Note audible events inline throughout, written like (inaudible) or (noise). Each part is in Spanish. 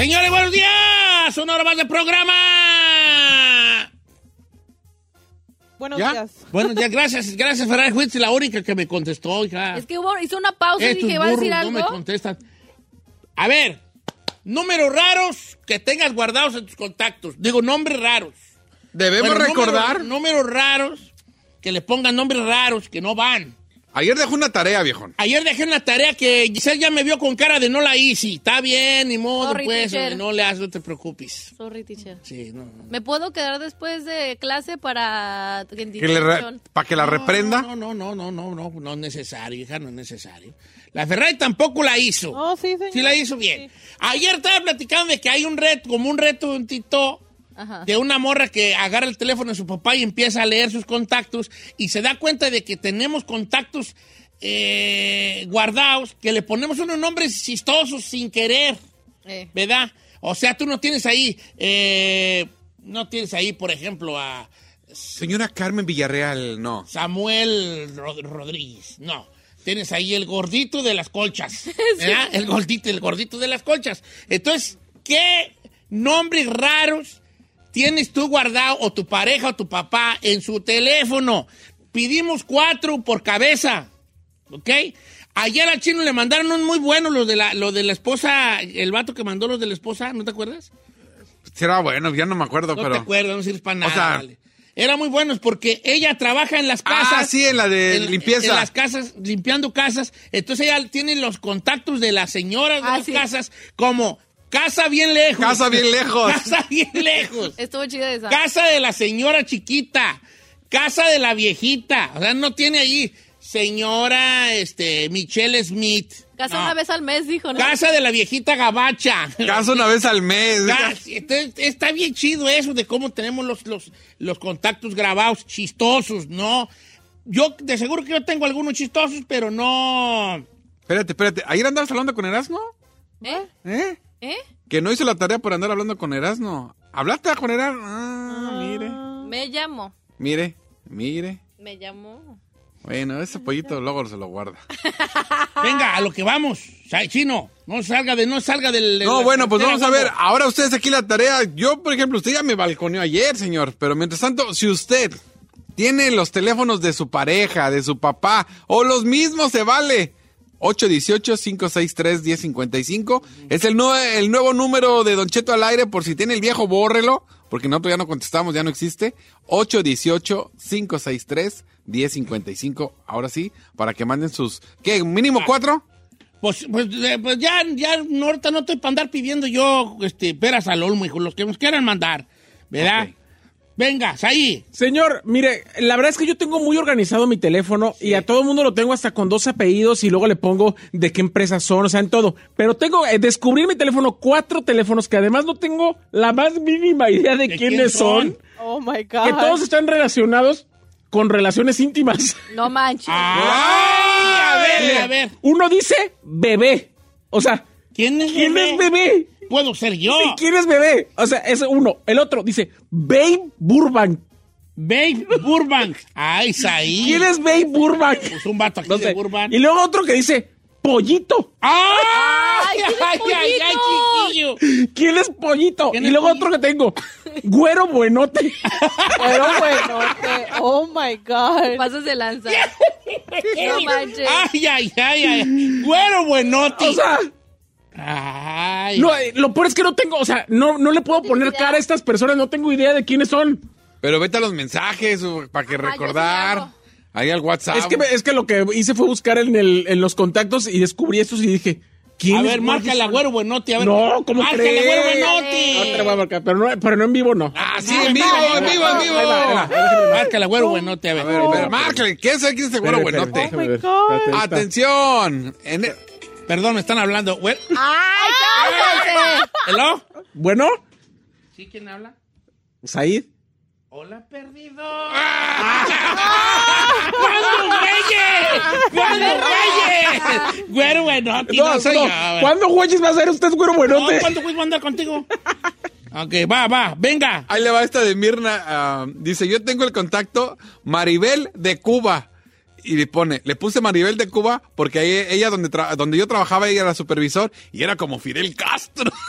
Señores, buenos días. Una hora más de programa. Buenos ¿Ya? días. Buenos (laughs) días, gracias. Gracias, Ferrari. Fuiste la única que me contestó, hija. Es que hubo- hizo una pausa y dije, ¿va a decir algo? no me contestan. A ver, números raros que tengas guardados en tus contactos. Digo, nombres raros. Debemos Bueno, recordar. Números, números raros, que le pongan nombres raros que no van. Ayer dejó una tarea, viejón. Ayer dejé una tarea que Giselle ya me vio con cara de no la hice. Está bien, ni modo, Sorry, pues, teacher. no le hagas, no te preocupes. Sorry, teacher. Sí, no, no. ¿Me puedo quedar después de clase para... Que le re- para que la reprenda. No, no, no, no, no, no, no es necesario, hija, no es necesario. La Ferrari tampoco la hizo. Oh, sí, señor. Sí la hizo bien. Ayer estaba platicando de que hay un reto, como un reto, un tito, Ajá. de una morra que agarra el teléfono de su papá y empieza a leer sus contactos y se da cuenta de que tenemos contactos eh, guardados, que le ponemos unos nombres chistosos sin querer, Eh, ¿verdad? O sea, tú no tienes ahí, eh, no tienes ahí, por ejemplo, a Señora Carmen Villarreal, no. Samuel Rod- Rodríguez. No. Tienes ahí el gordito de las colchas. (laughs) ¿verdad? El gordito, el gordito de las colchas. Entonces, ¿qué nombres raros tienes tú guardado o tu pareja o tu papá en su teléfono? Pedimos cuatro por cabeza. ¿Ok? Ayer al chino le mandaron un muy bueno, los de la, lo de la esposa, el vato que mandó los de la esposa, ¿no te acuerdas? Será bueno, ya no me acuerdo, No pero. te acuerdas, no sirves para nada. sea- vale. Eran muy buenos porque ella trabaja en las casas. Ah, sí, en la de en- limpieza. En las casas, limpiando casas. Entonces ella tiene los contactos de las señoras de Ah, las sí. casas como casa bien lejos. Casa bien lejos. Casa bien lejos. estuvo chida esa. casa de la señora chiquita. Casa de la viejita. O sea, no tiene ahí señora este, Michelle Smith. Casa No. una vez al mes, dijo, ¿no? Casa de la viejita gabacha. Caso una vez al mes. Entonces, está bien chido eso de cómo tenemos los, los, los contactos grabados chistosos, ¿no? Yo, de seguro que yo tengo algunos chistosos, pero no... Espérate, espérate. Ayer andabas hablando con Erasmo. ¿Eh? ¿Eh? ¿Eh? Que no hizo la tarea por andar hablando con Erasmo. ¿Hablaste con Erasmo? Ah, mire. Me llamó. Mire, mire. Me llamó. Bueno, ese pollito luego se lo guarda. (laughs) Venga, a lo que vamos. Chino, no salga de, no salga del... No, bueno, pues vamos a ver. Ahora ustedes aquí la tarea. Yo, por ejemplo, usted ya me balconeó ayer, señor. Pero mientras tanto, si usted tiene los teléfonos de su pareja, de su papá, o los mismos, se vale. 818-563-1055. Es el, nue- el nuevo número de Don Cheto al aire. Por si tiene el viejo, bórrelo. Porque nosotros ya no contestamos, ya no existe. 818-563-1055. Ahora sí, para que manden sus. ¿Qué? ¿Mínimo cuatro? Pues, pues, eh, pues ya, ya, no, ahorita no estoy para andar pidiendo yo este, peras al olmo, hijo, los que nos quieran mandar, ¿verdad? Ok. Venga, ahí. Señor, mire, la verdad es que yo tengo muy organizado mi teléfono y a todo el mundo lo tengo hasta con dos apellidos y luego le pongo de qué empresa son, o sea, en todo. Pero tengo, eh, descubrí en mi teléfono cuatro teléfonos que además no tengo la más mínima idea de, ¿De quiénes quién son. son? Oh my God. Que todos están relacionados con relaciones íntimas. No manches. ¡Ay! A ver, a ver. Uno dice bebé. O sea, ¿Quién es ¿quién bebé? es bebé? Puedo ser yo. Sí, ¿quién es bebé? O sea, es uno. El otro dice Babe Burbank. Babe Burbank. Ay, Saí. ¿Quién es Babe Burbank? Pues un vato aquí No de sé. Burbank. Y luego otro que dice Pollito. ¡Ay! ¿quién es ¡Ay, ay, ay, Pollito? chiquillo! ¿Quién es Pollito? ¿Quién y es luego Pollito? otro que tengo. Güero buenote. Pero bueno, te- oh my God. Pasas de lanza. (laughs) No manches. ¡Ay, ay, ay, ay! ¡Güero buenote! O sea, ¡Ay! no, eh, lo peor es que no tengo, o sea, no, no le puedo poner cara a estas personas, no tengo idea de quiénes son. Pero vete a los mensajes para que Ajá, recordar. Ahí al WhatsApp. Es que, es que lo que hice fue buscar en, el, en los contactos y descubrí estos y dije, ¿quién A ver, marca la güero buenote. A ver. No, ¿cómo Márcala, crees? güero No te la voy a buenote. marcar, pero no, pero no en vivo, no. Ah, sí, en vivo, en vivo, en vivo. Márcala, güero buenote. A ver. A ver, márcale. ¿Quién sabe quién es ese güero buenote? Oh my God. Atención. En Perdón, me están hablando. ¡Ay, cálmate! ¿Hello? Bueno, ¿Sí? ¿Quién habla? Said. Hola, perdido. ¿Cuándo, güeyes? ¿Cuándo, güeyes? Güero buenote. No, No, soy no, yo. ¿Cuándo güeyes va a ser usted güero No, buenote? ¿Cuándo güey voy a andar contigo? Ok, va, va, venga. Ahí le va esta de Mirna. ah, dice, yo tengo el contacto Maribel de Cuba. Y le pone, le puse Maribel de Cuba porque ahí, ella donde, tra- donde yo trabajaba, ella era supervisor y era como Fidel Castro. (laughs)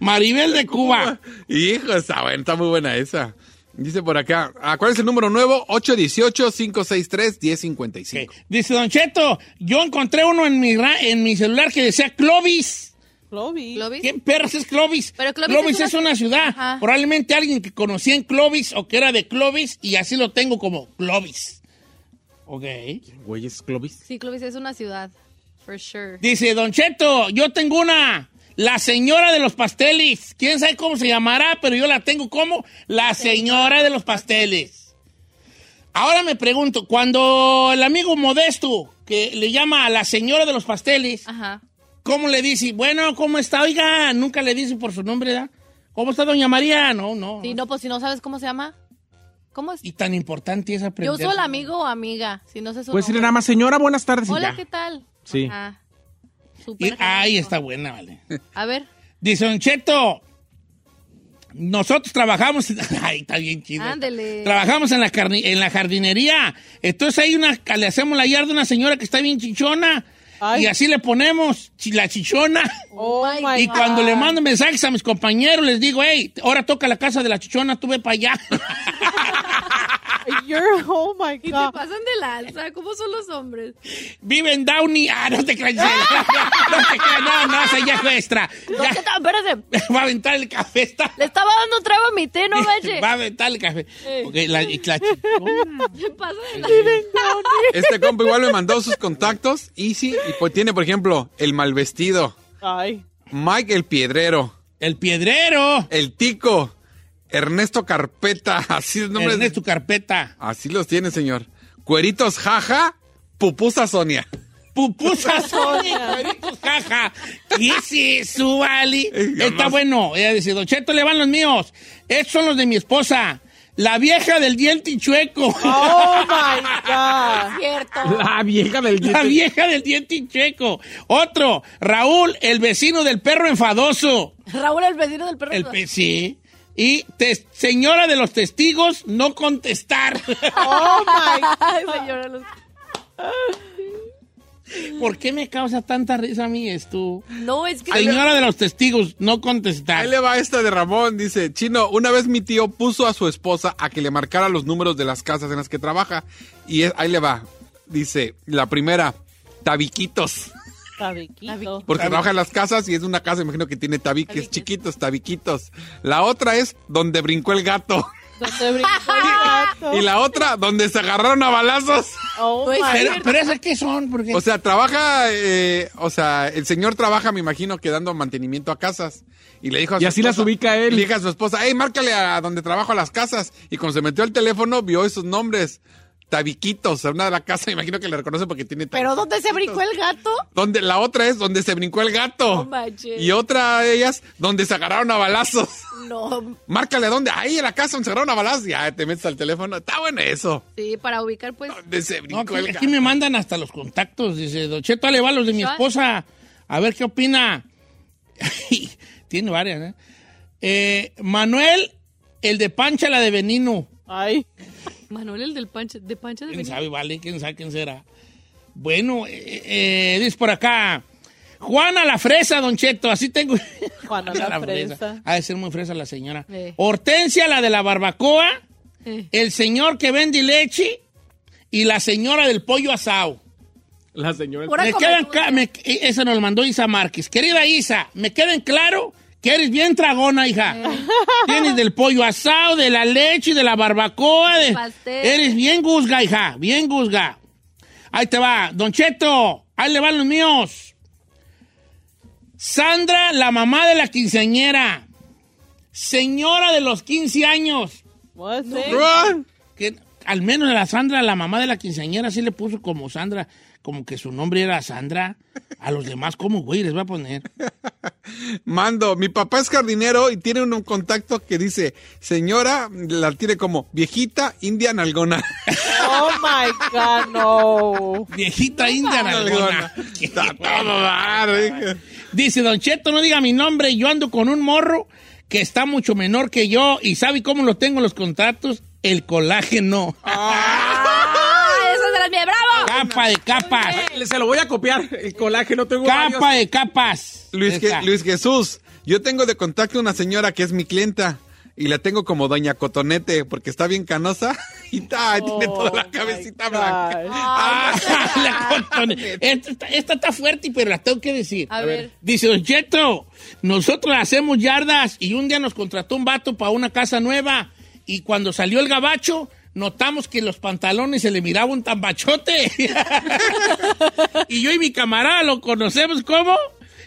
Maribel de Cuba. Hijo, está, buena, está muy buena esa. Dice por acá, ah, ¿cuál es el número nuevo? 818-563-1055. Ok. Dice Don Cheto, yo encontré uno en mi, ra- en mi celular que decía Clovis. Clovis. ¿Clovis? ¿Quién perros es Clovis? Pero Clovis es, una, ciudad. Ajá. Probablemente alguien que conocía en Clovis o que era de Clovis y así lo tengo como Clovis. Ok. Güeyes Clovis. Sí, Clovis es una ciudad. For sure. Dice Don Cheto, yo tengo una. La señora de los pasteles. ¿Quién sabe cómo se llamará? Pero yo la tengo como la señora de los pasteles. Ahora me pregunto, cuando el amigo Modesto, que le llama a la señora de los pasteles, Ajá. ¿Cómo le dice? Bueno, ¿cómo está? Oiga, nunca le dice por su nombre, ¿verdad? ¿Cómo está doña María? No, no. Sí, no, pues si no sabes cómo se llama. ¿Cómo es? Y tan importante es Yo aprender. uso el amigo o amiga, si no sé su Puedes decirle nombre. nada más, señora, buenas tardes. y Hola, ya. ¿qué tal? Sí. Ajá. Y- Súper Ahí está buena, vale. A ver. Dice Don Cheto, nosotros trabajamos, (laughs) ay, está bien chido. Ándele. Trabajamos en la, carni- en la jardinería. Entonces ahí una, le hacemos la yarda a una señora que está bien chichona. Ay. Y así le ponemos la chichona. Oh my y God. cuando le mando mensajes a mis compañeros, les digo, hey, ahora toca la casa de la chichona, tú ve para allá. (laughs) (laughs) You're, oh my ¿Y te God. pasan de lanza? ¿Cómo son los hombres? Vive en Downey. Ah, no te creas. (laughs) No te creas, no, no, esa ya es nuestra. No. Espérate. (laughs) Va a aventar el café. Está. Le estaba dando trago a mi té, no manches. Va a aventar el café. Eh. Ok, la, la. ¿Qué pasa de lanza? Este compa igual me mandó sus contactos. Easy. Y pues tiene, por ejemplo, el malvestido. Ay. Mike el Piedrero. El piedrero. El Tico. Ernesto Carpeta. (laughs) Así es nombre. Ernesto Carpeta. Así los tiene, señor. Cueritos Jaja. Pupusa Sonia. Pupusa (laughs) Sonia. cueritos, Jaja. ¿Qué es eso? Jamás. Está bueno. Ella dice, Don Cheto, le van los míos. Estos son los de mi esposa. La vieja del diente chueco. Oh my God. (laughs) Cierto. La vieja del La diente. vieja del diente chueco. Otro, Raúl, el vecino del perro enfadoso. Raúl, el vecino del perro. El pe- sí. Y señora de los testigos, no contestar. (laughs) Oh my (laughs) señora. los- ¿Por qué me causa tanta risa a mí esto? No, es que... Señora de los testigos, no contestar. Ahí le va esta de Ramón. Dice, Chino, una vez mi tío puso a su esposa a que le marcara los números de las casas en las que trabaja. Y es- ahí le va. Dice, la primera, tabiquitos. Tabiquito. Porque trabaja en las casas y es una casa, imagino que tiene tabiques chiquitos, tabiquitos. La otra es donde brincó el gato. (laughs) Donde brincó el (laughs) gato. Y la otra, donde se agarraron a balazos. Oh No es my Pero, ¿esas qué son? Porque O sea, trabaja, eh, o sea, el señor trabaja, me imagino, que dando mantenimiento a casas. Y le dijo a su Y así las ubica él. Le dijo a su esposa, hey, márcale a donde trabajo a las casas. Y cuando se metió al teléfono, vio esos nombres. Tabiquitos, una de la casa, me (laughs) imagino que le reconoce porque tiene ¿Pero tabiquitos. dónde se brincó el gato? Donde, la otra es donde se brincó el gato. No y otra de ellas, donde se agarraron a balazos. No. Márcale a dónde, ahí en la casa donde se agarraron a balazos. Ya te metes al teléfono. Está bueno eso. Sí, para ubicar, pues... Donde se No, brincó aquí, el aquí gato. me mandan hasta los contactos. Dice, Don Cheto, le va a los de mi esposa. A ver qué opina. (laughs) Tiene varias, ¿eh? Eh, Manuel, el de Pancha, la de Benino. Ay. Manuel, el del pancha, de pancha de ¿Quién sabe, vale? ¿Quién sabe quién será? Bueno, eh, eh, dice por acá. Juana la fresa, Don Cheto, así tengo. (laughs) Juana la fresa. Ha de ser muy fresa la señora. Eh. Hortensia, la de la barbacoa. Eh. El señor que vende leche. Y la señora del pollo asado. La señora. Me quedan me- esa nos lo mandó Isa Márquez. Querida Isa, me queden claro que eres bien tragona, hija. (laughs) Tienes del pollo asado, de la leche, de la barbacoa. De... Eres bien guzga, hija, bien guzga. Ahí te va, Don Cheto, ahí le van los míos. Sandra, la mamá de la quinceañera. Señora de los 15 años. Run. Que al menos a la Sandra, la mamá de la quinceañera, sí le puso como Sandra, como que su nombre era Sandra. A los demás, ¿cómo, güey? Les va a poner. Mando, mi papá es jardinero y tiene un contacto que dice, señora, la tiene como viejita india nalgona. (laughs) Oh my God, no. Viejita india nalgona. (laughs) Está todo dar, hija. Dice, Don Cheto, no diga mi nombre, yo ando con un morro que está mucho menor que yo y ¿sabe cómo lo tengo en los contratos? El colágeno. ¡Ah! Capa de capas. Se lo voy a copiar. El colágeno tengo Capa varios. de capas. Luis, Je- Esa. Luis Jesús, yo tengo de contacto una señora que es mi clienta y la tengo como doña Cotonete porque está bien canosa (laughs) y ta, tiene toda la my cabecita God. blanca. Ah, (laughs) (laughs) la cotone- esta, está- esta está fuerte, pero la tengo que decir. A ver. Dice Don Cheto, nosotros hacemos yardas y un día nos contrató un vato para una casa nueva y cuando salió el gabacho notamos que los pantalones se le miraba un tambachote. (laughs) y yo y mi camarada lo conocemos como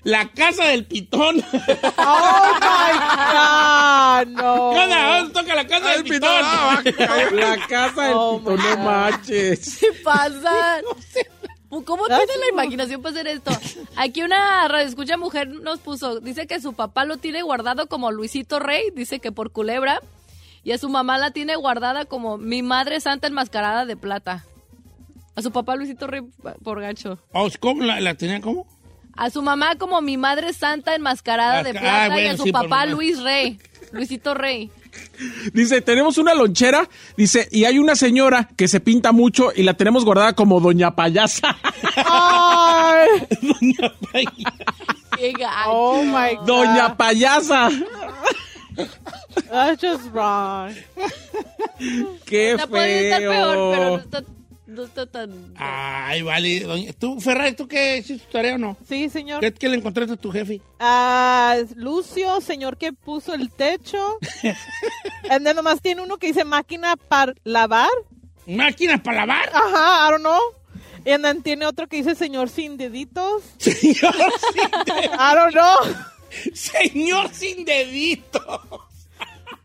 la casa del pitón. (laughs) Oh my God, no. ¿Qué onda? ¿Dónde toca la casa del Ay, pitón? pitón, ah. La casa del Oh, pito, no manches. ¿Qué pasa? (laughs) ¿Cómo tiene la imaginación para hacer esto? Aquí una escucha mujer nos puso, dice que su papá lo tiene guardado como Luisito Rey, dice que por culebra, y a su mamá la tiene guardada como mi madre santa enmascarada de plata. A su papá Luisito Rey por gacho. Oh, ¿Cómo la, la tenía cómo? A su mamá como mi madre santa enmascarada de Ah, plata y bueno, a su sí, papá. Luis Rey, Luisito Rey. Dice, tenemos una lonchera, dice, y hay una señora que se pinta mucho y la tenemos guardada como doña payasa. (laughs) Ay, Qué gacho. oh my God. doña payasa. (laughs) That's just wrong. (laughs) Qué Está podría estar peor, pero no feo. está, no está tan... Ay, vale. doña- ¿Tú, Ferrari, tú qué hiciste tu tarea o no? Sí, señor. ¿Qué, qué le encontraste a tu jefe? Ah, Lucio, señor que puso el techo. (laughs) And then nomás tiene uno que dice máquina para lavar. ¿Máquinas para lavar? Ajá, I don't know. And then tiene otro que dice señor sin deditos. Señor sin, I don't know. (laughs) señor sin deditos.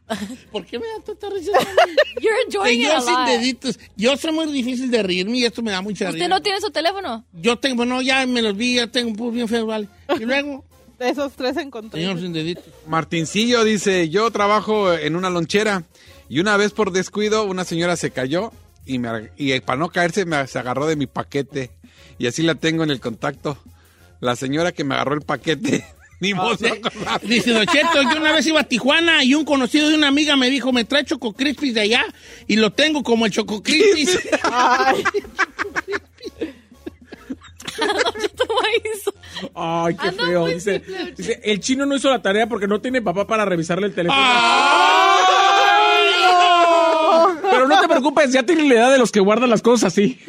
(laughs) ¿Por qué me da tanta risa? (laughs) You're enjoying it Señor a sin lot. deditos. Yo soy muy difícil de reírme y esto me da mucha risa. ¿Usted no tiene su teléfono? Yo tengo, bueno, ya me los vi, ya tengo un bien feo, vale. Y luego, Esos tres encontré. señor sin deditos. Martincillo dice, yo trabajo en una lonchera y una vez por descuido una señora se cayó y, me, y para no caerse me, se agarró de mi paquete y así la tengo en el contacto. La señora que me agarró el paquete. Ni modo de acordarme. Dice Don Cheto, yo una vez iba a Tijuana y un conocido de una amiga me dijo, me trae Choco Crispis de allá y lo tengo como el Choco Crispis. (laughs) Ay. Ay, qué feo. Dice, dice, el chino no hizo la tarea porque no tiene papá para revisarle el teléfono. ¡Ay! Pero no te preocupes, ya tiene la edad de los que guardan las cosas así. (laughs)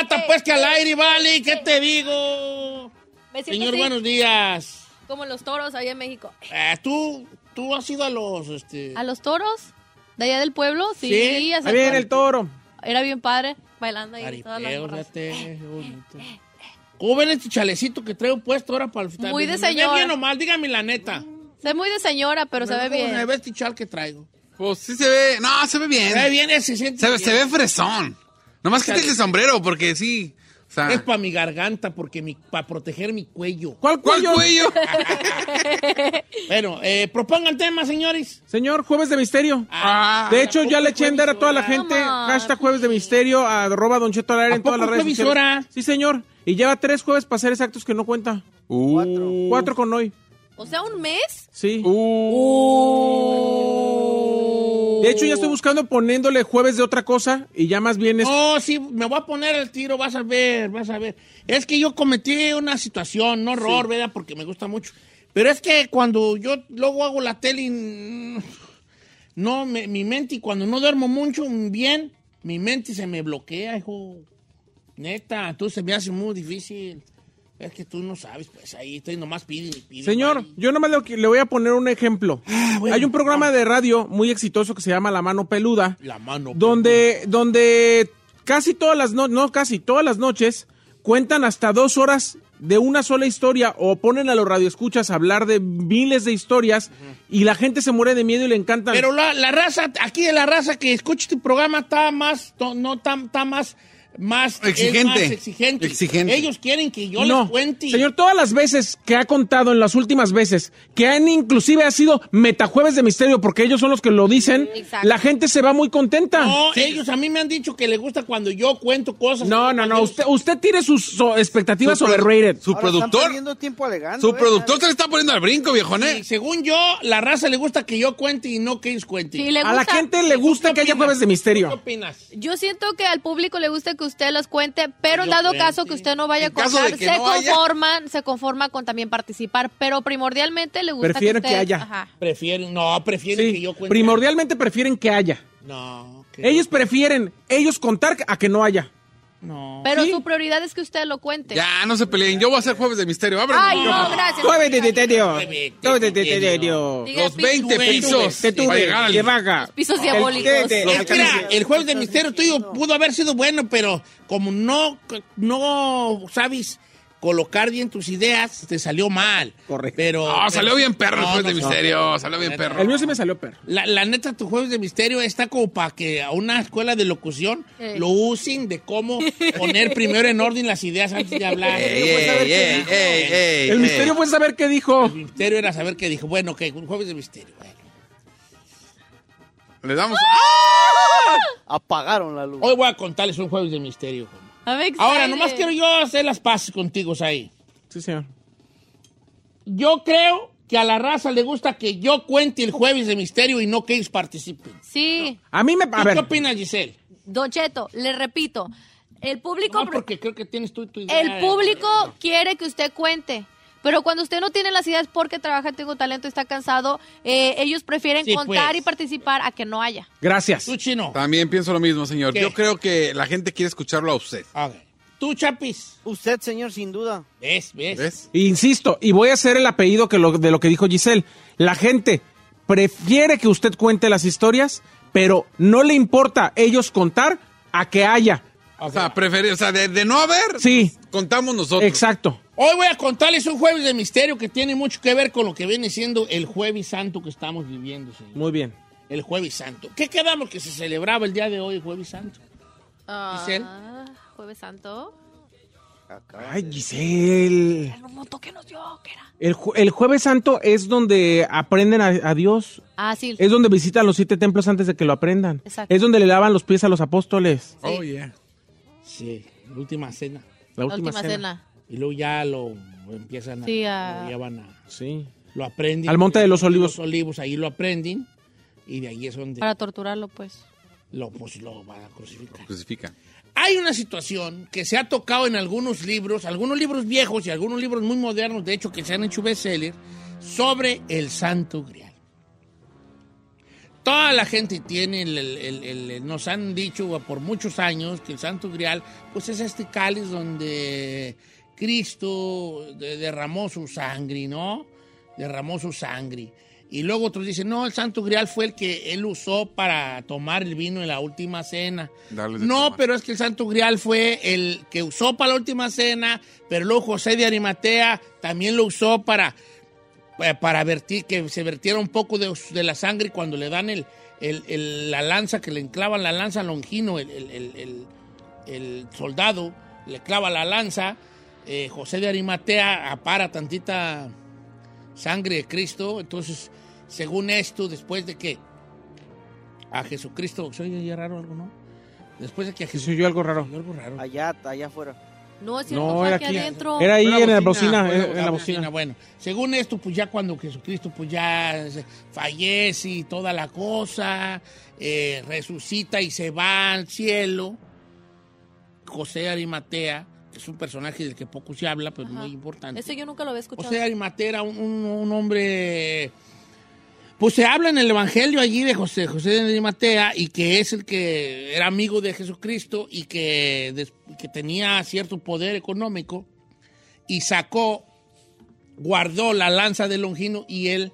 Eh, pues que al aire, vale. ¿Qué te digo? Señor, así, buenos días. Como los toros allá en México. Eh, ¿tú, tú has ido a los... Este... ¿A los toros? ¿De allá del pueblo? Sí. Sí. Ahí viene el toro. Era bien padre, bailando ahí. qué bonito. ¿Cómo ven este chalecito que traigo puesto ahora para el Muy de ¿Me ve señora. bien o mal? Dígame la neta. Se ve muy de señora, pero se ve ¿Cómo bien. Se ve este chal que traigo. Pues sí se ve. No, se ve bien. Se ve bien, se siente Se ve, bien. se ve fresón. Nomás quítese el sombrero porque sí. O sea, Es para mi garganta, porque mi, para proteger mi cuello. ¿Cuál ¿Cuál cuello? cuello? (laughs) Bueno, eh, propongan tema, señores. Señor, Jueves de Misterio. Ah, De hecho, ya le eché a andar a toda la gente. más. Hashtag Jueves de Misterio, arroba Don Cheto al aire ¿A en todas las redes sociales. Sí, señor. Y lleva tres jueves para ser exactos que no cuenta. Uh. Cuatro con hoy. O sea, un mes. Sí. Uh. De hecho, ya estoy buscando poniéndole jueves de otra cosa y ya más bien es... No, sí, me voy a poner el tiro, vas a ver, vas a ver. Es que yo cometí una situación, no horror, ¿verdad? Porque me gusta mucho. Pero es que cuando yo luego hago la tele, no, me- mi mente, y cuando no duermo mucho, bien, mi mente se me bloquea, hijo. Neta, entonces se me hace muy difícil. Es que tú no sabes, pues ahí estoy nomás pide y pide. Señor, yo nomás le, le voy a poner un ejemplo. Ah, bueno. Hay un programa de radio muy exitoso que se llama La Mano Peluda, La mano. donde, donde casi todas las noches, no casi todas las noches, cuentan hasta dos horas de una sola historia o ponen a los radioescuchas a hablar de miles de historias y la gente se muere de miedo y le encantan. Pero la, la raza, aquí de la raza que escucha este programa está más, no está, está más, más Exigente. más exigente. Exigente. Ellos quieren que yo no, les cuente. señor, todas las veces que ha contado en las últimas veces, que han inclusive ha sido metajueves de misterio, porque ellos son los que lo dicen, Exacto. la gente se va muy contenta. No, ellos a mí me han dicho que les gusta cuando yo cuento cosas. No, no, no. Usted, usted tiene sus so- expectativas Su overrated. Su Ahora están productor. perdiendo tiempo alegando. Su ¿eh? productor se le está poniendo al brinco, viejón, Y ¿eh? según yo, la raza le gusta que yo cuente y no que ellos cuenten. Sí, A la gente le gusta ¿Qué que haya jueves de ¿Qué misterio. opinas? Yo siento que al público le gusta que usted los cuente, pero en dado caso que usted no vaya a contar, que se no haya. conforman, se conforma con también participar, pero primordialmente le gusta Prefieren que que usted, haya. Ajá. Prefieren, no, prefieren que yo cuente. primordialmente prefieren que haya. No. que- Ellos prefieren ellos contar a que no haya. No. Pero Sí. su prioridad es que usted lo cuente. Ya, no se peleen. Yo voy a hacer jueves de misterio. Ábreme. Ay, no, gracias. Jueves de misterio. Jueves de misterio. Los pi- 20 Tuve, pisos. Que vaga. pisos El- diabólicos. de- de- Es que, mira, el jueves de misterio tuyo pudo haber sido bueno, pero como no, no sabes colocar bien tus ideas, te salió mal. Correcto. Pero, No, salió bien perro el no, jueves de no, no. misterio. Salió bien perro. El mío sí me salió perro. La, la neta, tu jueves de misterio está como para que a una escuela de locución Eh. lo usen de cómo poner primero en orden las ideas antes de hablar. El misterio fue saber qué dijo. El misterio era saber qué dijo. Bueno, que un jueves de misterio. bueno. Le damos. Apagaron la luz. Hoy voy a contarles un jueves de misterio. A ver, Ahora, nomás quiero yo hacer las paces contigo ahí. Sí, señor. Yo creo que a la raza le gusta que yo cuente el jueves de misterio y no que ellos participen. Sí, A mí me... A ¿Tú ¿Qué ver, opinas, Giselle? Don Cheto, le repito, el público... No, porque creo que tienes tú tu idea. El público quiere que usted cuente. Pero cuando usted no tiene las ideas porque trabaja, tengo talento, está cansado, eh, ellos prefieren Sí, contar pues. y participar a que no haya. gracias. Tú, chino. También pienso lo mismo, señor. ¿Qué? Yo creo que la gente quiere escucharlo a usted. A ver. Tú, Chapis. Usted, señor, sin duda. ¿Ves? ¿Ves? ¿Ves? Insisto, y voy a hacer el apellido que lo- de lo que dijo Giselle. La gente prefiere que usted cuente las historias, pero no le importa ellos contar a que haya. O sea, preferir, o sea, de, de no haber, Sí. contamos nosotros. Exacto. Hoy voy a contarles un jueves de misterio que tiene mucho que ver con lo que viene siendo el jueves santo que estamos viviendo, señor. Muy bien. El jueves santo. ¿Qué quedamos que se celebraba el día de hoy, el jueves santo? Giselle. Ah, Jueves Santo. Ay, Giselle. El moto que nos dio, ¿qué era? El, ju- el jueves santo es donde aprenden a, a Dios. Ah, sí. Es donde visitan los siete templos antes de que lo aprendan. Exacto. Es donde le lavan los pies a los apóstoles. Oh, yeah. Sí, la última cena. La La última, cena. cena. Y luego ya lo empiezan a... Sí, a- lo llevan a... Sí. Lo aprenden. Al Monte de los Olivos. Los olivos, ahí lo aprenden. Y de ahí es donde Para torturarlo, pues. lo, pues, lo van a crucificar. Crucifica. Hay una situación que se ha tocado en algunos libros, algunos libros viejos y algunos libros muy modernos, de hecho, que se han hecho bestseller, sobre el Santo Grial. Toda la gente tiene, el- el- el- el- nos han dicho por muchos años que el Santo Grial, pues es este cáliz donde Cristo de- derramó su sangre, ¿no? Derramó su sangre. Y luego otros dicen, no, el Santo Grial fue el que él usó para tomar el vino en la última cena. Darles de No, tomar. pero es que el Santo Grial fue el que usó para la última cena, pero luego José de Arimatea también lo usó para, para vertir, que se vertiera un poco de, de la sangre cuando le dan el, el- el- la lanza, que le enclavan la lanza a Longino, el, el- el- el- el soldado, le clava la lanza, eh, José de Arimatea apara tantita sangre de Cristo, entonces, según esto, después de que a Jesucristo, ¿se oye raro algo, no? Después de que a Jesús... soy yo algo raro. algo raro. Allá, allá afuera. No, es cierto, No, fue era aquí aquí. adentro. Era ahí en la bocina, en- la- en La la bocina, bocina. Bueno, según esto, pues ya cuando Jesucristo pues ya se- fallece y toda la cosa, eh, resucita y se va al cielo, José de Arimatea, que es un personaje del que poco se habla, pero Ajá. muy importante. Ese yo nunca lo había escuchado. José de Arimatea era un, un- un hombre... Pues se habla en el Evangelio allí de José, José de Arimatea y que es el que era amigo de Jesucristo y que, que tenía cierto poder económico y sacó, guardó la lanza de Longino y el,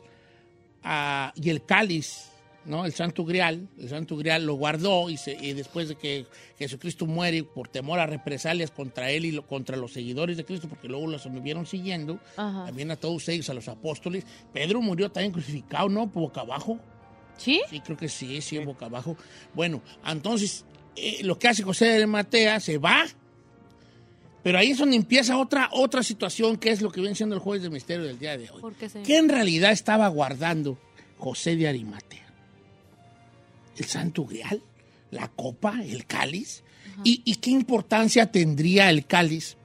ah, y el cáliz, ¿no? El Santo Grial, el Santo Grial lo guardó y, se- y después de que Jesucristo muere por temor a represalias contra él y lo- contra los seguidores de Cristo, porque luego los anduvieron siguiendo, Ajá. también a todos ellos, a los apóstoles. Pedro murió también crucificado, ¿no? Boca abajo. ¿Sí? Sí, creo que sí, sí, boca abajo. Bueno, entonces, eh, lo que hace José de Matea, se va, pero ahí es donde empieza otra, otra situación, que es lo que viene siendo el jueves del misterio del día de hoy. ¿Por qué ¿Qué en realidad estaba guardando José de Arimatea? ¿El santo grial? ¿La copa? ¿El cáliz? ¿Y, y qué importancia tendría el cáliz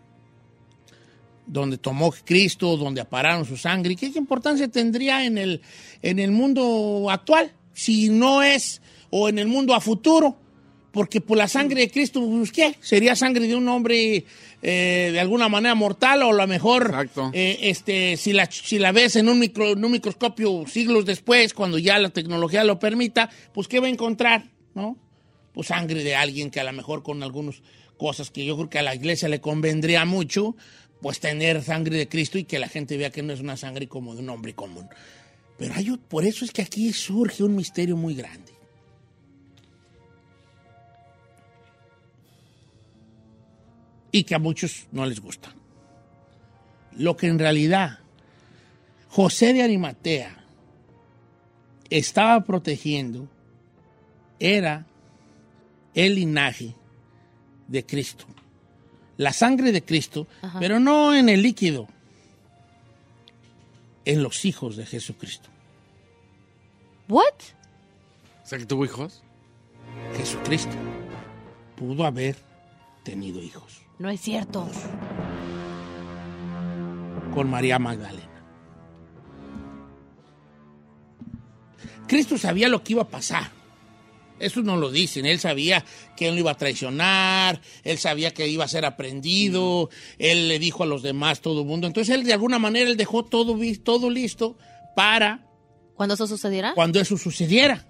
donde tomó Cristo, donde apararon su sangre? ¿Y qué importancia tendría en el, en el mundo actual? Si no es, o en el mundo a futuro. Porque por la sangre de Cristo, pues, ¿qué? Sería sangre de un hombre eh, de alguna manera mortal o a lo mejor eh, este, si, la, si la ves en un, micro- en un microscopio siglos después, cuando ya la tecnología lo permita, pues ¿qué va a encontrar? ¿No? Pues sangre de alguien que a lo mejor con algunas cosas que yo creo que a la iglesia le convendría mucho, pues tener sangre de Cristo y que la gente vea que no es una sangre como de un hombre común. Pero hay, por eso es que aquí surge un misterio muy grande. Y que a muchos no les gusta. Lo que en realidad José de Arimatea estaba protegiendo era el linaje de Cristo. La sangre de Cristo, Ajá. pero no en el líquido, en los hijos de Jesucristo. ¿What? O sea, que tuvo hijos. Jesucristo pudo haber tenido hijos No es cierto. con María Magdalena. Cristo sabía lo que iba a pasar. Eso no lo dicen. Él sabía que él lo iba a traicionar, él sabía que iba a ser aprendido, él le dijo a los demás, todo el mundo. Entonces él de alguna manera él dejó todo, todo listo para ¿Cuándo eso sucediera? cuando eso sucediera.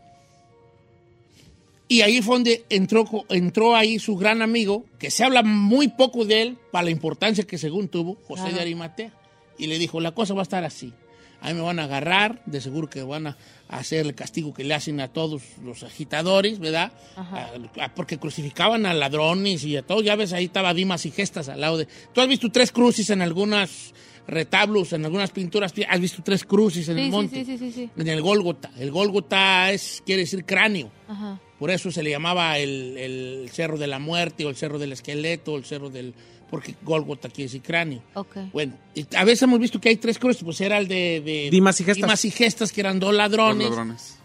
Y ahí fue donde entró, ahí su gran amigo, que se habla muy poco de él, para la importancia que según tuvo, José Claro. de Arimatea. Y le dijo, la cosa va a estar así. Ahí me van a agarrar, de seguro que van a hacer el castigo que le hacen a todos los agitadores, ¿verdad? Ajá. A- a- porque crucificaban a ladrones y a todo. Ya ves, ahí estaba Dimas y Gestas al lado de... ¿Tú has visto tres cruces en algunos retablos, en algunas pinturas? ¿Has visto tres cruces en Sí, el monte? sí, sí, sí, sí. En el Gólgota. El Gólgota es, quiere decir cráneo. Ajá. Por eso se le llamaba el, el cerro de la muerte o el cerro del esqueleto o el cerro del porque Gólgota quiere decir cráneo. Ok. Bueno, y a veces hemos visto que hay tres cruces, pues era el de, de Dimas y Gestas. Dimas y Gestas, que eran dos ladrones, ladrones.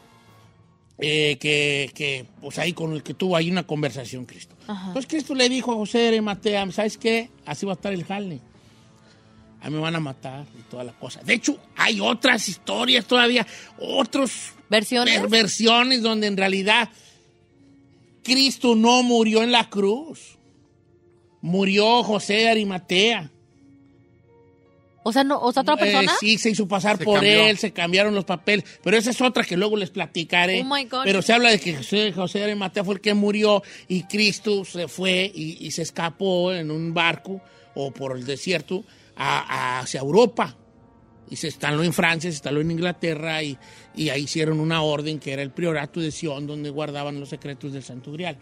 eh, que, que, pues ahí con el que tuvo ahí una conversación Cristo. Ajá. Entonces Cristo le dijo a José de Arimatea, ¿sabes qué? Así va a estar el jale. A mí me van a matar y toda la cosa. De hecho, hay otras historias todavía, otros ¿Versiones? ver- versiones donde en realidad Cristo no murió en la cruz. Murió José de Arimatea. O sea, no, o sea, otra Eh, persona. sí, se hizo pasar Se por cambió. él, se cambiaron los papeles. Pero esa es otra que luego les platicaré. Oh, my God. Pero se habla de que José, José de Arimatea fue el que murió y Cristo se fue y, y se escapó en un barco o por el desierto a- a- hacia Europa. Y se instaló en Francia, se instaló en Inglaterra y, y ahí hicieron una orden que era el priorato de Sion, donde guardaban los secretos del Santo Grial.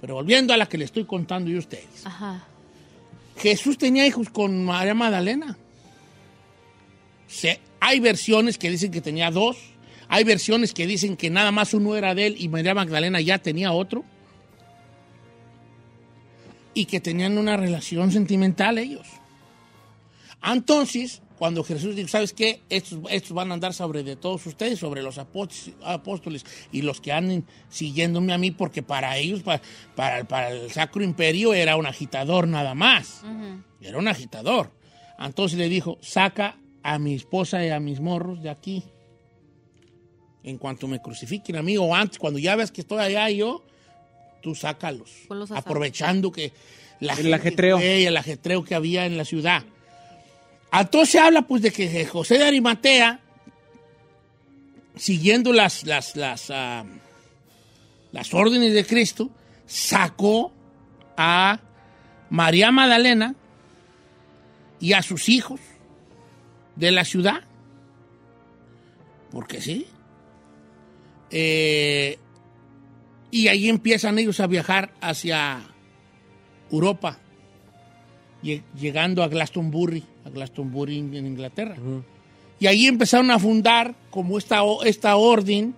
Pero volviendo a la que le estoy contando yo a ustedes. Ajá. Jesús tenía hijos con María Magdalena. Se- hay versiones que dicen que tenía dos. Hay versiones que dicen que nada más uno era de él y María Magdalena ya tenía otro. Y que tenían una relación sentimental ellos. Entonces, cuando Jesús dijo, ¿sabes qué? Estos, estos van a andar sobre de todos ustedes, sobre los apóstoles, y los que anden siguiéndome a mí, porque para ellos, pa- para, para el Sacro Imperio, era un agitador nada más. Era un agitador. Entonces le dijo, saca a mi esposa y a mis morros de aquí. En cuanto me crucifiquen a mí, o antes, cuando ya ves que estoy allá yo, tú sácalos. Aprovechando que la El ajetreo. fue y el ajetreo que había en la ciudad. Entonces se habla pues de que José de Arimatea, siguiendo las, las, ah, las órdenes de Cristo, sacó a María Magdalena y a sus hijos de la ciudad. Porque sí. Eh, y ahí empiezan ellos a viajar hacia Europa, llegando a Glastonbury, a Glastonbury en Inglaterra. Y ahí empezaron a fundar como esta, esta orden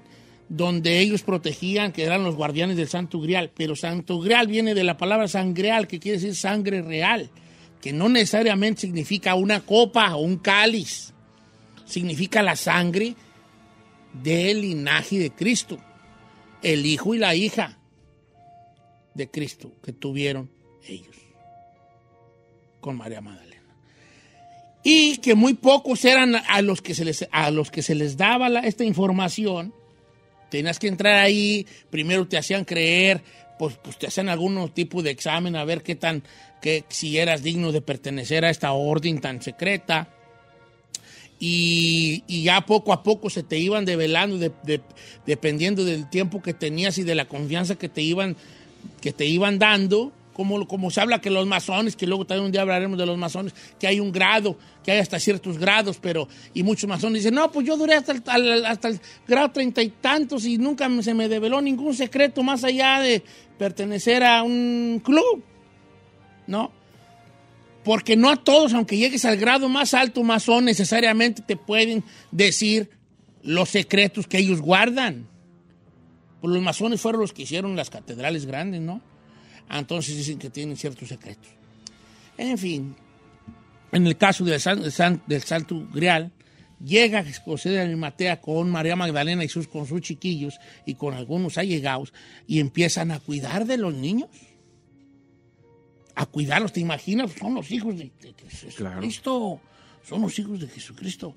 donde ellos protegían, que eran los guardianes del Santo Grial. Pero Santo Grial viene de la palabra sangreal, que quiere decir sangre real, que no necesariamente significa una copa o un cáliz, significa la sangre del linaje de Cristo, el hijo y la hija de Cristo que tuvieron ellos con María Magdalena. Y que muy pocos eran a los que se les, a los que se les daba esta información. Tenías que entrar ahí, primero te hacían creer, pues, pues te hacían algún tipo de examen a ver qué tan, que, si eras digno de pertenecer a esta orden tan secreta. Y, ya poco a poco se te iban develando de- de- dependiendo del tiempo que tenías y de la confianza que te iban, que te iban dando. Como, se habla que los masones, que luego también un día hablaremos de los masones, que hay un grado, que hay hasta ciertos grados, pero, y muchos masones dicen, no, pues yo duré hasta el, hasta el grado treinta y tantos y nunca se me develó ningún secreto más allá de pertenecer a un club, ¿no? Porque no a todos, aunque llegues al grado más alto masón, necesariamente te pueden decir los secretos que ellos guardan. Pues los masones fueron los que hicieron las catedrales grandes, ¿no? Entonces dicen que tienen ciertos secretos. En fin, en el caso del, San- del San- del Santo Grial, llega José de Arimatea con María Magdalena y sus, con sus chiquillos y con algunos allegados y empiezan a cuidar de los niños. A cuidarlos, ¿te imaginas? Son los hijos de, de- de Jesucristo. Son los hijos de Jesucristo.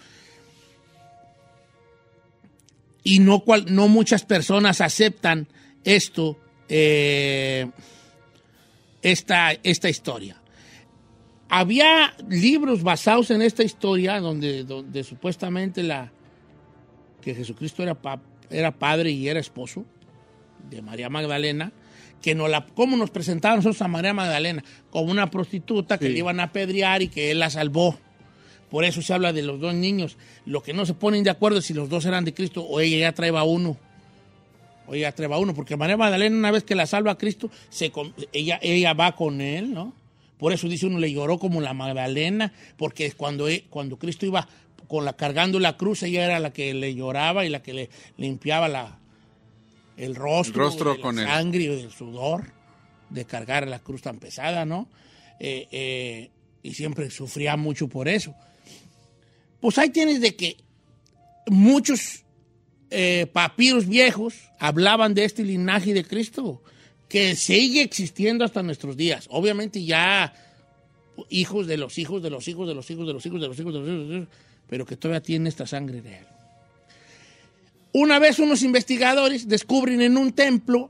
Y no, cual, no muchas personas aceptan esto, eh, esta, esta historia. Había libros basados en esta historia donde, donde supuestamente la, que Jesucristo era, pa- era padre y era esposo de María Magdalena, que no la, ¿cómo nos presentaban nosotros a María Magdalena? Como una prostituta que le iban a apedrear y que él la salvó. Por eso se habla de los dos niños. Lo que no se ponen de acuerdo es si los dos eran de Cristo o ella ya traeba uno. O ella traeba uno, porque María Magdalena, una vez que la salva a Cristo, se, ella, ella va con él, ¿no? Por eso dice uno, le lloró como la Magdalena, porque cuando, e- cuando Cristo iba con la, cargando la cruz, ella era la que le lloraba y la que le limpiaba la, el rostro, El rostro de la con el- sangre y del sudor de cargar la cruz tan pesada, ¿no? Eh, eh, y siempre sufría mucho por eso. Pues ahí tienes de que muchos eh, papiros viejos hablaban de este linaje de Cristo, que sigue existiendo hasta nuestros días. Obviamente ya hijos de los hijos de los hijos de los hijos de los hijos de los hijos de los hijos, de los hijos pero que todavía tiene esta sangre real. Una vez unos investigadores descubren en un templo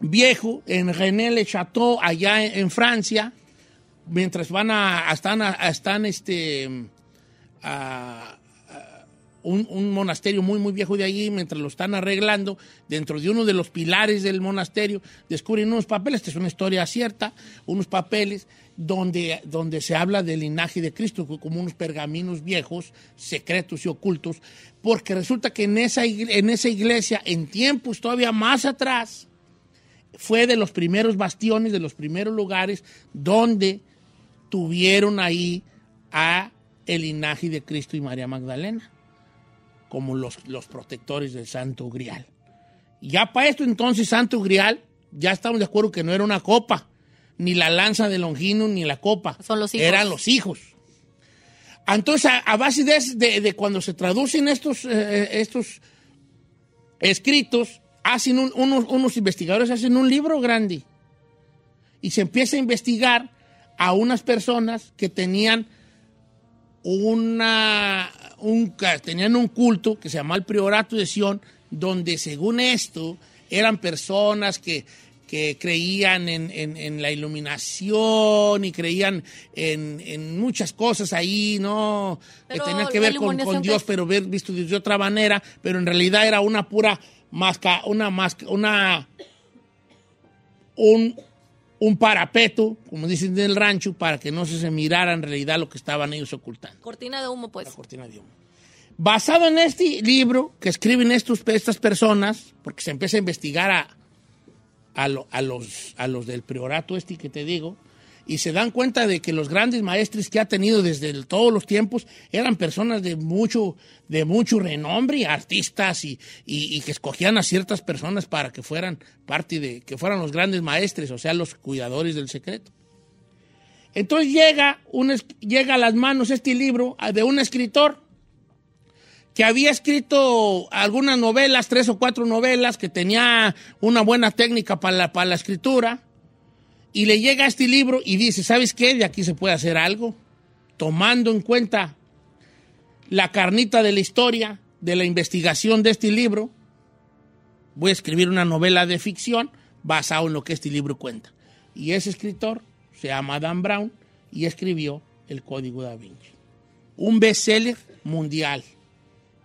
viejo en René-le-Château, allá en, Francia, mientras van a, están, están este, a un, monasterio muy, muy viejo de allí, mientras lo están arreglando, dentro de uno de los pilares del monasterio, descubren unos papeles, esta es una historia cierta, unos papeles donde, donde se habla del linaje de Cristo, como unos pergaminos viejos, secretos y ocultos, porque resulta que en esa, en esa iglesia, en tiempos todavía más atrás, fue de los primeros bastiones, de los primeros lugares donde tuvieron ahí a el linaje de Cristo y María Magdalena, como los, los protectores del Santo Grial. Ya para esto entonces Santo Grial, ya estamos de acuerdo que no era una copa, ni la lanza de Longino, ni la copa. Son los hijos. Eran los hijos. Entonces, a, a base de, de- de cuando se traducen estos, eh, estos escritos, hacen un- unos, unos investigadores hacen un libro grande y se empieza a investigar a unas personas que tenían una un, tenían un culto que se llama el Priorato de Sion, donde según esto eran personas que, que creían en, en- en la iluminación y creían en, en muchas cosas ahí, ¿no? Pero que tenían que ver con, con Dios, pero ver visto de otra manera, pero en realidad era una pura masca, una masca, una un, un parapeto, como dicen del rancho, para que no se, se mirara en realidad lo que estaban ellos ocultando. Cortina de humo, pues. La cortina de humo. Basado en este libro que escriben estos, estas personas, porque se empieza a investigar a, a, lo- a los, a los del priorato este que te digo, y se dan cuenta de que los grandes maestres que ha tenido desde todos los tiempos eran personas de mucho, de mucho renombre, artistas, y, y- y que escogían a ciertas personas para que fueran parte de, que fueran los grandes maestres, o sea, los cuidadores del secreto. Entonces llega, un, llega a las manos este libro de un escritor que había escrito algunas novelas, tres o cuatro novelas, que tenía una buena técnica para la, para la escritura, y le llega este libro y dice, ¿sabes qué? De aquí se puede hacer algo, tomando en cuenta la carnita de la historia, de la investigación de este libro, voy a escribir una novela de ficción basado en lo que este libro cuenta. Y ese escritor se llama Dan Brown y escribió El Código da Vinci. Un bestseller mundial,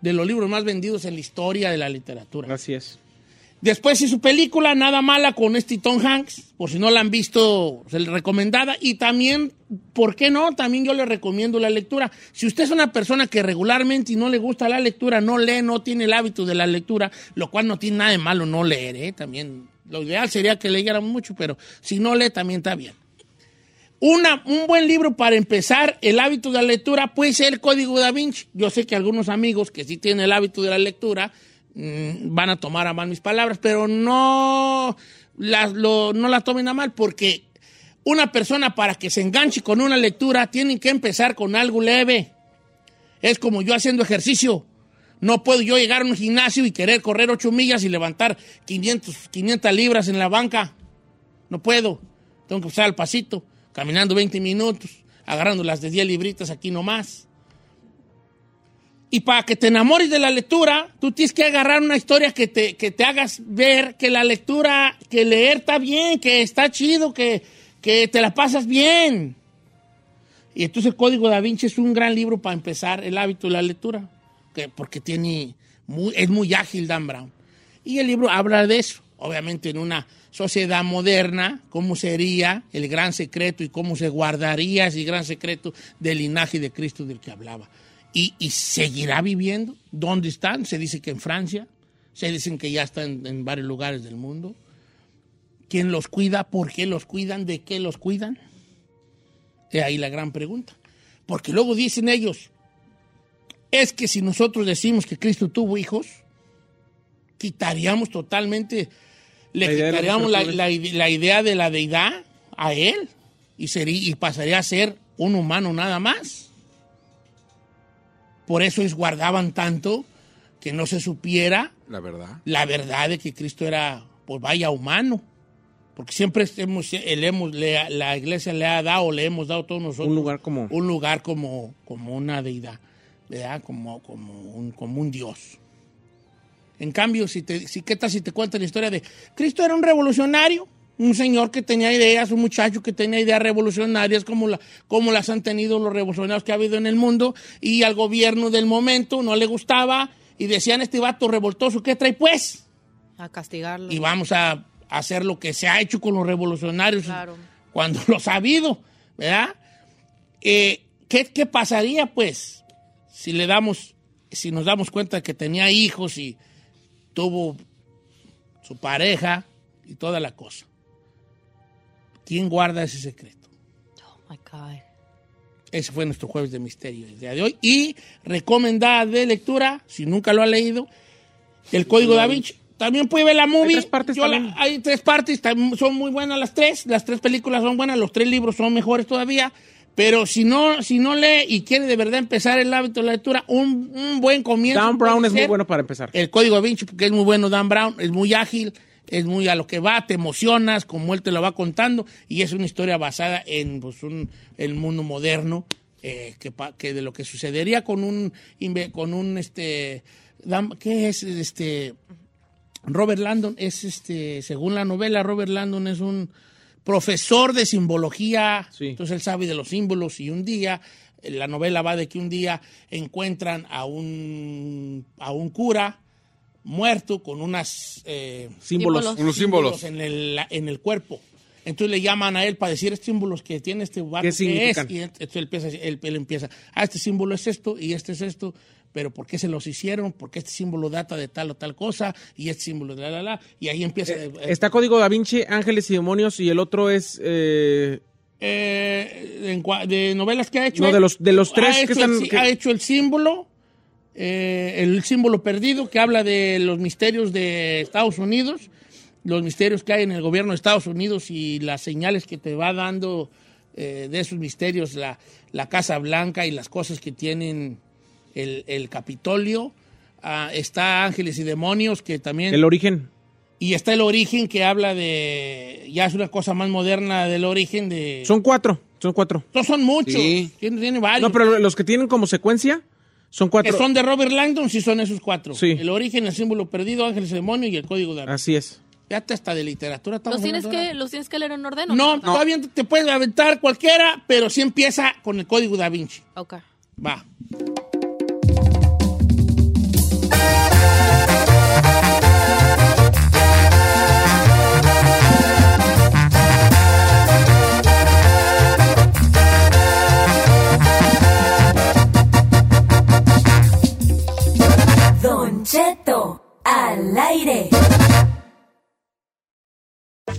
de los libros más vendidos en la historia de la literatura. Así es. Después hizo su película Nada Mala con este Tom Hanks, por si no la han visto, se le recomendada. Y también, ¿por qué no? También yo le recomiendo la lectura. Si usted es una persona que regularmente y no le gusta la lectura, no lee, no tiene el hábito de la lectura, lo cual no tiene nada de malo no leer, ¿eh? También lo ideal sería que leyera mucho, pero si no lee también está bien. Una, un buen libro para empezar el hábito de la lectura puede ser el Código da Vinci. Yo sé que algunos amigos que sí tienen el hábito de la lectura van a tomar a mal mis palabras, pero no las no tomen a mal porque una persona para que se enganche con una lectura tiene que empezar con algo leve. Es como yo haciendo ejercicio. No puedo yo llegar a un gimnasio y querer correr 8 millas y levantar 500, 500 libras en la banca. No puedo. Tengo que empezar al pasito, caminando 20 minutos, agarrando las de 10 libritas aquí nomás. Y para que te enamores de la lectura, tú tienes que agarrar una historia que te, que te hagas ver que la lectura, que leer está bien, que está chido, que, que te la pasas bien. Y entonces el Código da Vinci es un gran libro para empezar el hábito de la lectura, que, porque tiene muy, es muy ágil Dan Brown. Y el libro habla de eso, obviamente en una sociedad moderna, cómo sería el gran secreto y cómo se guardaría ese gran secreto del linaje de Cristo del que hablaba. Y, y seguirá viviendo. ¿Dónde están? Se dice que en Francia, se dicen que ya están en varios lugares del mundo. ¿Quién los cuida? ¿Por qué los cuidan? ¿De qué los cuidan? Es ahí la gran pregunta. Porque luego dicen ellos, es que si nosotros decimos que Cristo tuvo hijos, quitaríamos totalmente le La quitaríamos la idea de la deidad a él y, sería, y pasaría a ser un humano nada más. Por eso es guardaban tanto que no se supiera La verdad. la verdad de que Cristo era, pues vaya, humano. Porque siempre hemos, le hemos- le- la iglesia le ha dado, le hemos dado todos nosotros Un lugar como- un lugar como, como una deidad, ¿verdad? Como, como, un, como un Dios. En cambio, si te, si, ¿qué tal si te cuentan la historia de Cristo era un revolucionario? Un señor que tenía ideas, un muchacho que tenía ideas revolucionarias como, la, como las han tenido los revolucionarios que ha habido en el mundo y al gobierno del momento no le gustaba y decían este vato revoltoso, ¿qué trae pues? A castigarlo. y vamos a hacer lo que se ha hecho con los revolucionarios Claro. cuando (laughs) los ha habido, ¿verdad? Eh, ¿qué, qué pasaría, pues, si le damos, si nos damos cuenta que tenía hijos y tuvo su pareja y toda la cosa? ¿Quién guarda ese secreto? Oh my God. Ese fue nuestro jueves de misterio el día de hoy. Y recomendada de lectura, si nunca lo ha leído, El Código Da Vinci. También puede ver la movie. tres partes Yo la- también. hay tres partes, son muy buenas las tres. Las tres películas son buenas, los tres libros son mejores todavía. Pero si no, si no lee y quiere de verdad empezar el hábito de la lectura, un, un buen comienzo. Dan Brown es muy bueno para empezar. El Código Da Vinci, porque es muy bueno Dan Brown, es muy ágil, es muy a lo que va, te emocionas, como él te lo va contando, y es una historia basada en pues, un, el mundo moderno, eh, que, de lo que sucedería con un, con un este, ¿qué es este? Robert Landon es este, según la novela, Robert Landon es un profesor de simbología, Sí. entonces él sabe de los símbolos y un día, la novela va de que un día encuentran a un, a un cura muerto con unas eh, Símbolos. Símbolos. Unos símbolos. en el, en el cuerpo. Entonces le llaman a él para decir estos símbolos que tiene este vato, ¿Qué es? significan? Y entonces él empieza, él, él empieza, ah, este símbolo es esto y este es esto, pero ¿por qué se los hicieron? Porque este símbolo data de tal o tal cosa y este símbolo de la, la, la. Y ahí empieza... eh, Está Código Da Vinci, Ángeles y Demonios, y el otro es... eh, eh, de novelas que ha hecho. No, él, de los- de los tres ha que hecho están- el que- Ha hecho el símbolo, eh, el símbolo perdido, que habla de los misterios de Estados Unidos, los misterios que hay en el gobierno de Estados Unidos y las señales que te va dando eh, de esos misterios, la, la Casa Blanca y las cosas que tienen el, el Capitolio. Ah, está Ángeles y Demonios, que también... el origen. y está el origen, que habla de... Ya es una cosa más moderna del origen de... Son cuatro, son cuatro. No son muchos. Sí. Tiene, tiene varios. No, pero los que tienen como secuencia son que cuatro. son de Robert Langdon, sí son esos cuatro. Sí. El origen, el símbolo perdido, Ángeles y Demonio y el código de Así es. Fíjate, hasta de literatura. estamos ¿Los tienes, que. ¿Los tienes que leer en orden? o No, todavía te puedes aventar cualquiera, pero sí empieza con el código da Vinci. Ok. Va.